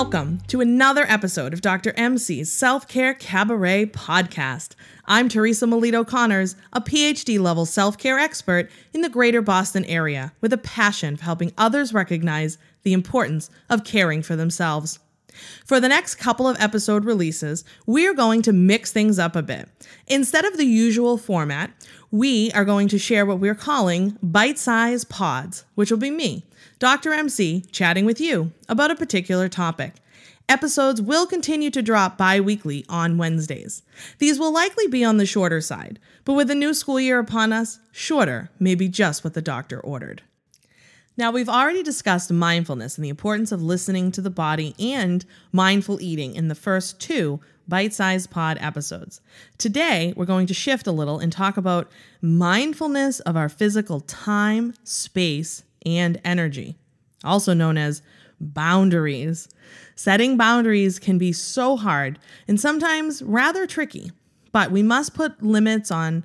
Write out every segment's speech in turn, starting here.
Welcome to another episode of Dr. MC's Self Care Cabaret podcast. I'm Teresa Melito Connors, a PhD level self care expert in the greater Boston area with a passion for helping others recognize the importance of caring for themselves. For the next couple of episode releases, we're going to mix things up a bit. Instead of the usual format, we are going to share what we're calling bite sized pods, which will be me Dr. MC chatting with you about a particular topic. Episodes will continue to drop bi weekly on Wednesdays. These will likely be on the shorter side, but with the new school year upon us, shorter may be just what the doctor ordered. Now, we've already discussed mindfulness and the importance of listening to the body and mindful eating in the first two bite sized pod episodes. Today, we're going to shift a little and talk about mindfulness of our physical time, space, and energy, also known as boundaries. Setting boundaries can be so hard and sometimes rather tricky, but we must put limits on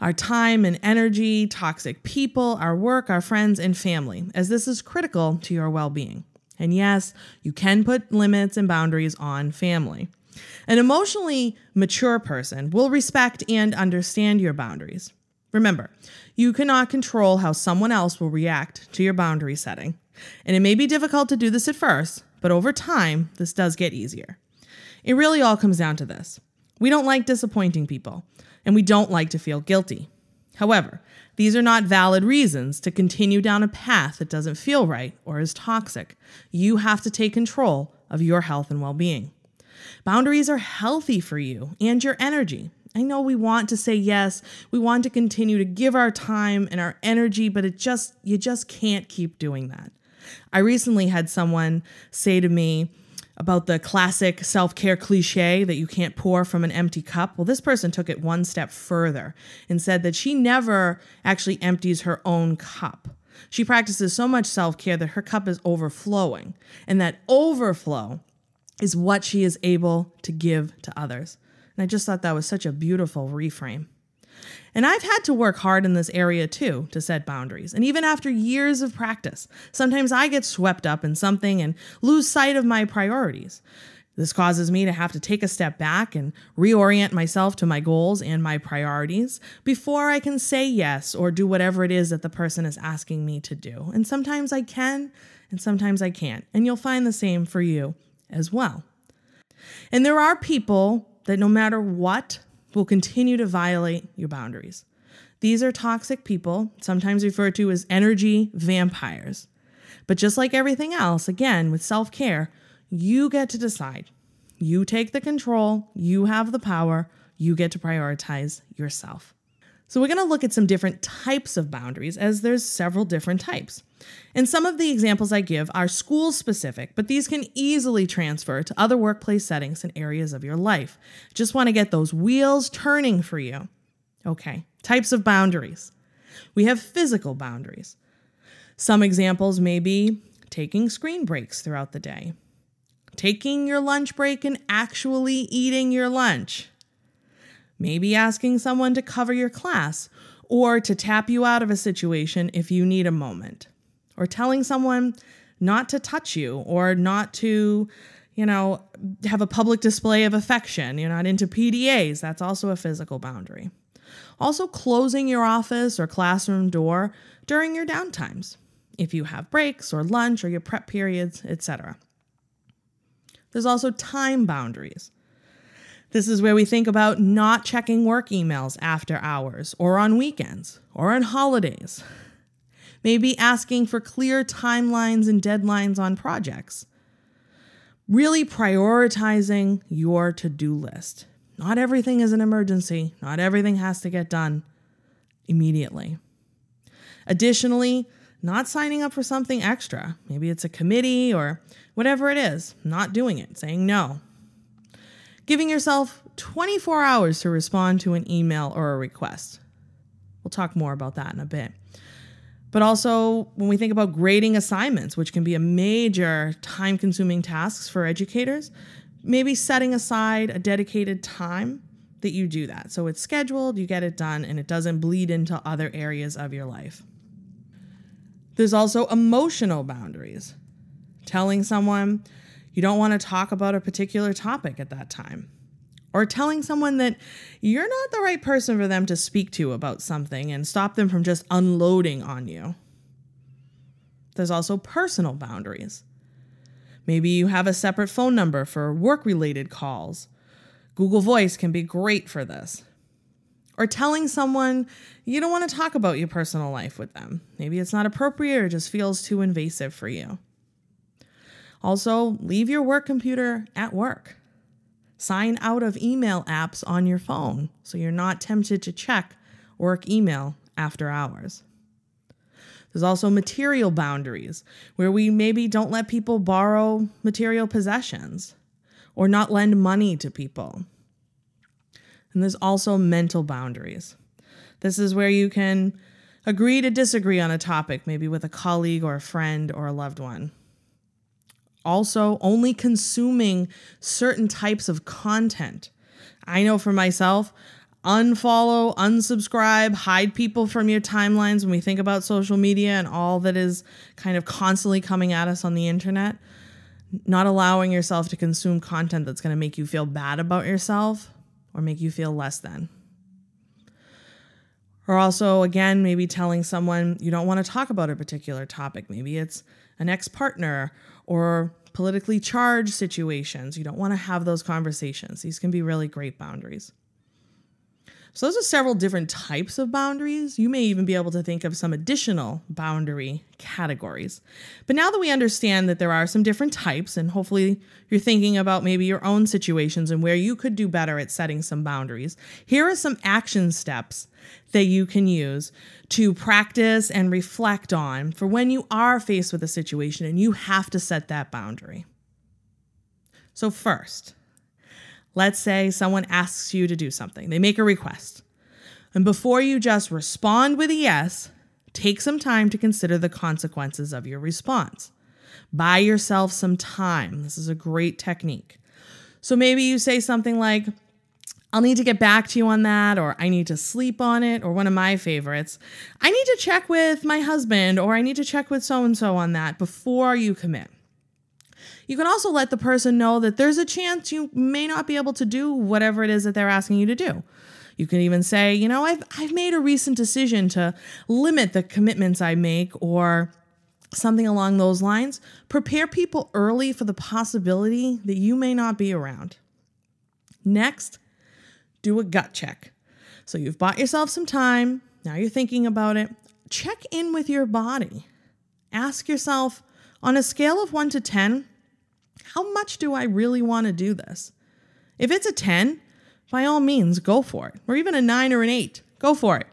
our time and energy, toxic people, our work, our friends, and family, as this is critical to your well being. And yes, you can put limits and boundaries on family. An emotionally mature person will respect and understand your boundaries. Remember, you cannot control how someone else will react to your boundary setting. And it may be difficult to do this at first, but over time, this does get easier. It really all comes down to this we don't like disappointing people, and we don't like to feel guilty. However, these are not valid reasons to continue down a path that doesn't feel right or is toxic. You have to take control of your health and well being. Boundaries are healthy for you and your energy. I know we want to say yes, we want to continue to give our time and our energy, but it just, you just can't keep doing that. I recently had someone say to me about the classic self care cliche that you can't pour from an empty cup. Well, this person took it one step further and said that she never actually empties her own cup. She practices so much self care that her cup is overflowing, and that overflow is what she is able to give to others. And I just thought that was such a beautiful reframe. And I've had to work hard in this area too to set boundaries. And even after years of practice, sometimes I get swept up in something and lose sight of my priorities. This causes me to have to take a step back and reorient myself to my goals and my priorities before I can say yes or do whatever it is that the person is asking me to do. And sometimes I can, and sometimes I can't. And you'll find the same for you as well. And there are people that no matter what will continue to violate your boundaries. These are toxic people, sometimes referred to as energy vampires. But just like everything else, again, with self care, you get to decide. You take the control, you have the power, you get to prioritize yourself. So, we're to look at some different types of boundaries as there's several different types. And some of the examples I give are school specific, but these can easily transfer to other workplace settings and areas of your life. Just want to get those wheels turning for you. Okay, types of boundaries. We have physical boundaries. Some examples may be taking screen breaks throughout the day, taking your lunch break and actually eating your lunch maybe asking someone to cover your class or to tap you out of a situation if you need a moment, or telling someone not to touch you or not to, you know, have a public display of affection. You're not into PDAs, that's also a physical boundary. Also, closing your office or classroom door during your downtimes, if you have breaks or lunch or your prep periods, etc. There's also time boundaries. This is where we think about not checking work emails after hours or on weekends or on holidays. Maybe asking for clear timelines and deadlines on projects. Really prioritizing your to do list. Not everything is an emergency, not everything has to get done immediately. Additionally, not signing up for something extra. Maybe it's a committee or whatever it is, not doing it, saying no giving yourself 24 hours to respond to an email or a request. We'll talk more about that in a bit. But also, when we think about grading assignments, which can be a major time consuming task for educators, maybe setting aside a dedicated time that you do that. So it's scheduled, you get it done, and it doesn't bleed into other areas of your life. There's also emotional boundaries. Telling someone, you don't want to talk about a particular topic at that time. Or telling someone that you're not the right person for them to speak to about something and stop them from just unloading on you. There's also personal boundaries. Maybe you have a separate phone number for work related calls. Google Voice can be great for this. Or telling someone you don't want to talk about your personal life with them. Maybe it's not appropriate or just feels too invasive for you. Also, leave your work computer at work. Sign out of email apps on your phone so you're not tempted to check work email after hours. There's also material boundaries where we maybe don't let people borrow material possessions or not lend money to people. And there's also mental boundaries. This is where you can agree to disagree on a topic, maybe with a colleague or a friend or a loved one also only consuming certain types of content. I know for myself, unfollow, unsubscribe, hide people from your timelines when we think about social media and all that is kind of constantly coming at us on the internet. Not allowing yourself to consume content that's going to make you feel bad about yourself or make you feel less than. Or also, again, maybe telling someone you don't want to talk about a particular topic. Maybe it's an ex partner or politically charged situations. You don't want to have those conversations. These can be really great boundaries. So, those are several different types of boundaries. You may even be able to think of some additional boundary categories. But now that we understand that there are some different types, and hopefully you're thinking about maybe your own situations and where you could do better at setting some boundaries, here are some action steps that you can use to practice and reflect on for when you are faced with a situation and you have to set that boundary. So, first, let's say someone asks you to do something, they make a request. And before you just respond with a yes, take some time to consider the consequences of your response. Buy yourself some time. This is a great technique. So maybe you say something like, I'll need to get back to you on that, or I need to sleep on it, or one of my favorites. I need to check with my husband, or I need to check with so and so on that before you commit. You can also let the person know that there's a chance you may not be able to do whatever it is that they're asking you to do. You can even say, you know, I've, I've made a recent decision to limit the commitments I make, or something along those lines. Prepare people early for the possibility that you may not be around. Next, do a gut check. So you've bought yourself some time, now you're thinking about it. Check in with your body. Ask yourself on a scale of 1 to 10, how much do I really want to do this? If it's a 10, by all means, go for it. Or even a 9 or an 8, go for it.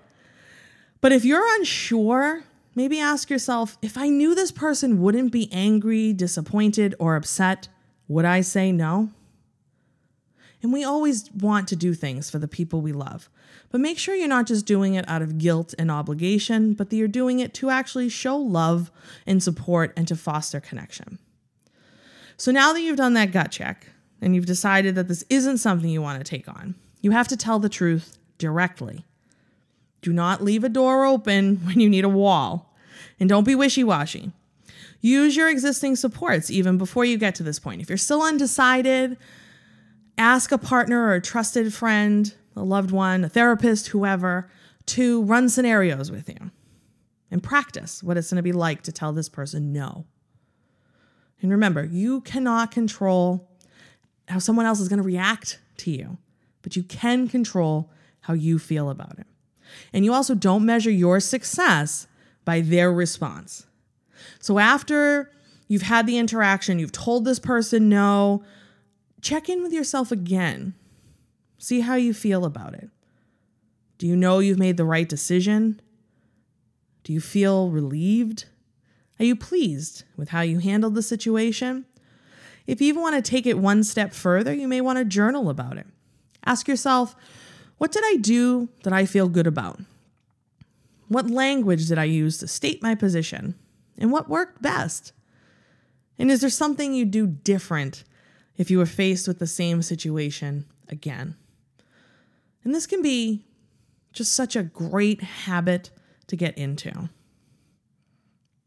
But if you're unsure, maybe ask yourself if I knew this person wouldn't be angry, disappointed, or upset, would I say no? And we always want to do things for the people we love. But make sure you're not just doing it out of guilt and obligation, but that you're doing it to actually show love and support and to foster connection. So now that you've done that gut check and you've decided that this isn't something you want to take on, you have to tell the truth directly. Do not leave a door open when you need a wall. And don't be wishy washy. Use your existing supports even before you get to this point. If you're still undecided, ask a partner or a trusted friend, a loved one, a therapist, whoever, to run scenarios with you and practice what it's going to be like to tell this person no. And remember, you cannot control how someone else is going to react to you. but you can control how you feel about it. And you also don't measure your success by their response. So after you've had the interaction, you've told this person no, check in with yourself again. See how you feel about it. Do you know you've made the right decision? Do you feel relieved? Are you pleased with how you handled the situation? If you even want to take it one step further, you may want to journal about it. Ask yourself, what did I do that I feel good about? What language did I use to state my position? And what worked best? And is there something you would do different if you were faced with the same situation again? And this can be just such a great habit to get into.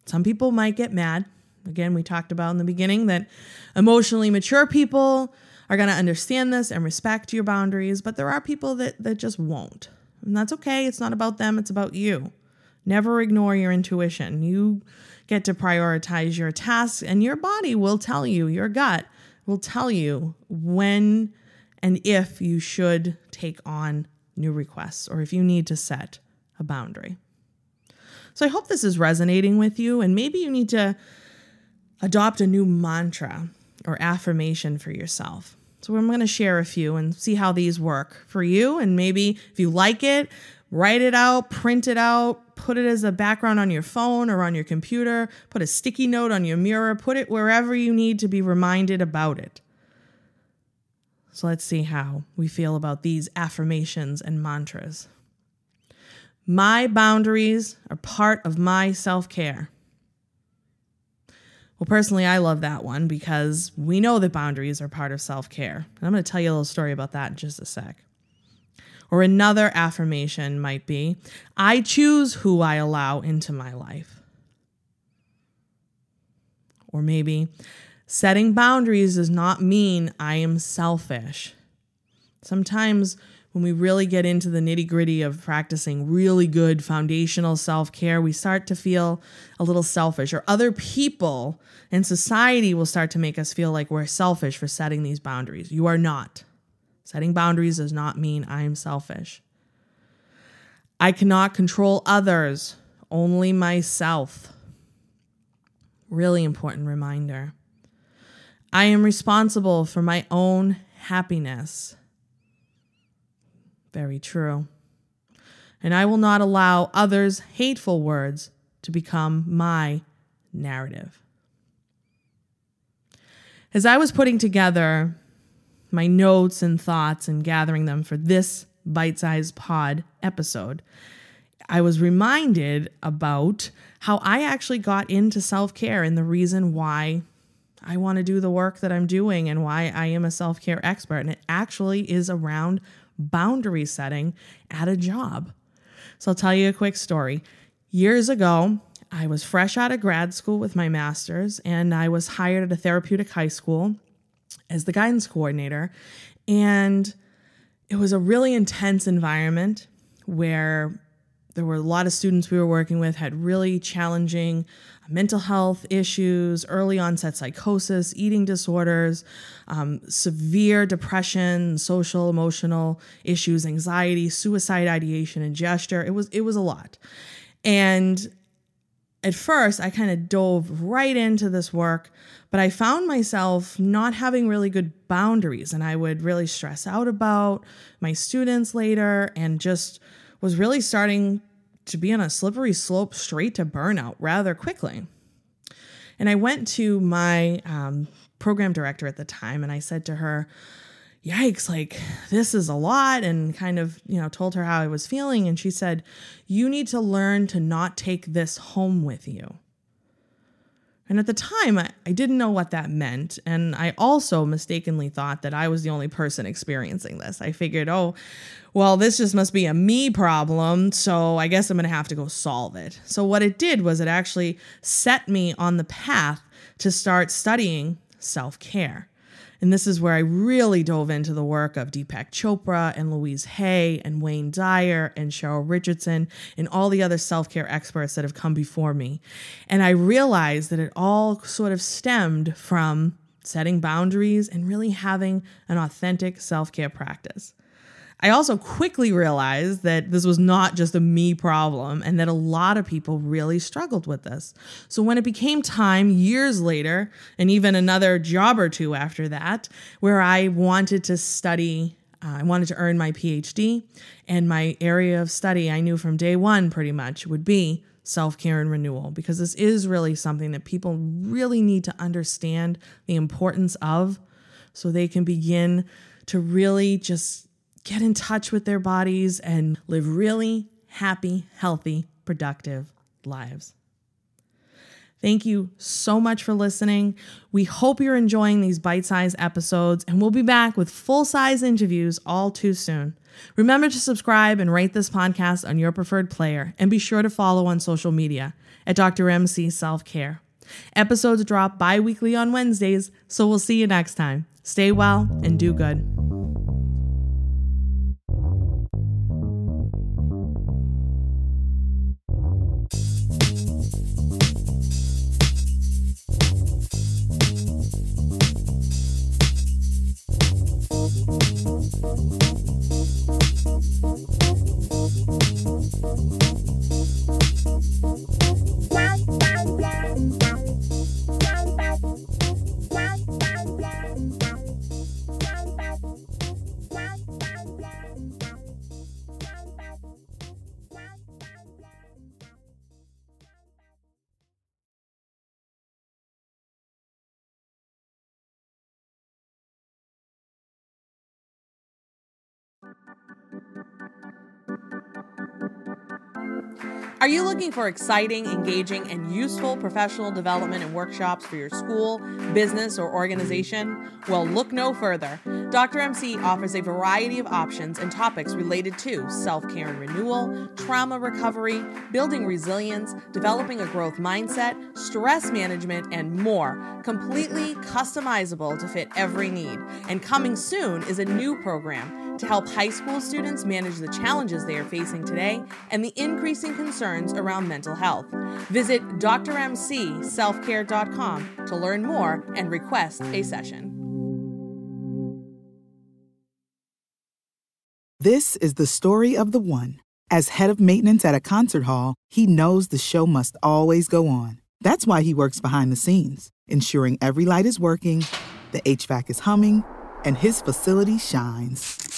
Some people might get mad. Again, we talked about in the beginning that emotionally mature people are going to understand this and respect your boundaries, but there are people that, that just won't. And that's okay. It's not about them, it's about you. Never ignore your intuition. You get to prioritize your tasks, and your body will tell you, your gut will tell you when and if you should take on new requests or if you need to set a boundary. So I hope this is resonating with you, and maybe you need to adopt a new mantra or affirmation for yourself. So I'm going to share a few and see how these work for you. And maybe if you like it, write it out, print it out, put it as a background on your phone or on your computer, put a sticky note on your mirror, put it wherever you need to be reminded about it. So let's see how we feel about these affirmations and mantras. My boundaries are part of my self care. Well, personally, I love that one because we know that boundaries are part of self care. I'm going to tell you a little story about that in just a sec. Or another affirmation might be I choose who I allow into my life. Or maybe setting boundaries does not mean I am selfish. Sometimes when we really get into the nitty gritty of practicing really good foundational self care, we start to feel a little selfish, or other people and society will start to make us feel like we're selfish for setting these boundaries. You are not. Setting boundaries does not mean I am selfish. I cannot control others, only myself. Really important reminder. I am responsible for my own happiness. Very true. And I will not allow others' hateful words to become my narrative. As I was putting together my notes and thoughts and gathering them for this bite sized pod episode, I was reminded about how I actually got into self care and the reason why I want to do the work that I'm doing and why I am a self care expert. And it actually is around boundary setting at a job. So I'll tell you a quick story. Years ago, I was fresh out of grad school with my master's, and I was hired at a therapeutic high school as the guidance coordinator. And it was a really intense environment where there were a lot of students we were working with had really challenging mental health issues, early onset psychosis, eating disorders, um, severe depression, social emotional issues, anxiety, suicide ideation, and gesture. It was it was a lot, and at first I kind of dove right into this work, but I found myself not having really good boundaries, and I would really stress out about my students later, and just was really starting to be on a slippery slope straight to burnout rather quickly. And I went to my um, program director at the time and I said to her, Yikes, like this is a lot, and kind of, you know, told her how I was feeling. And she said, You need to learn to not take this home with you. And at the time, I, I didn't know what that meant. And I also mistakenly thought that I was the only person experiencing this. I figured, oh, well, this just must be a me problem. So I guess I'm going to have to go solve it. So what it did was it actually set me on the path to start studying self care. And this is where I really dove into the work of Deepak Chopra and Louise Hay and Wayne Dyer and Cheryl Richardson and all the other self care experts that have come before me. And I realized that it all sort of stemmed from setting boundaries and really having an authentic self care practice. I also quickly realized that this was not just a me problem and that a lot of people really struggled with this. So when it became time years later, and even another job or two after that, where I wanted to study, uh, I wanted to earn my PhD, and my area of study I knew from day one pretty much would be self care and renewal, because this is really something that people really need to understand the importance of so they can begin to really just get in touch with their bodies and live really happy, healthy, productive lives. Thank you so much for listening. We hope you're enjoying these bite sized episodes, and we'll be back with full size interviews all too soon. Remember to subscribe and rate this podcast on your preferred player, and be sure to follow on social media at Dr. MC Self Care. Episodes drop bi weekly on Wednesdays, so we'll see you next time. Stay well and do good. Are you looking for exciting, engaging, and useful professional development and workshops for your school, business, or organization? Well, look no further. Dr. MC offers a variety of options and topics related to self care and renewal, trauma recovery, building resilience, developing a growth mindset, stress management, and more, completely customizable to fit every need. And coming soon is a new program to help high school students manage the challenges they are facing today and the increasing concerns around mental health. Visit drmcselfcare.com to learn more and request a session. This is the story of the one. As head of maintenance at a concert hall, he knows the show must always go on. That's why he works behind the scenes, ensuring every light is working, the HVAC is humming, and his facility shines.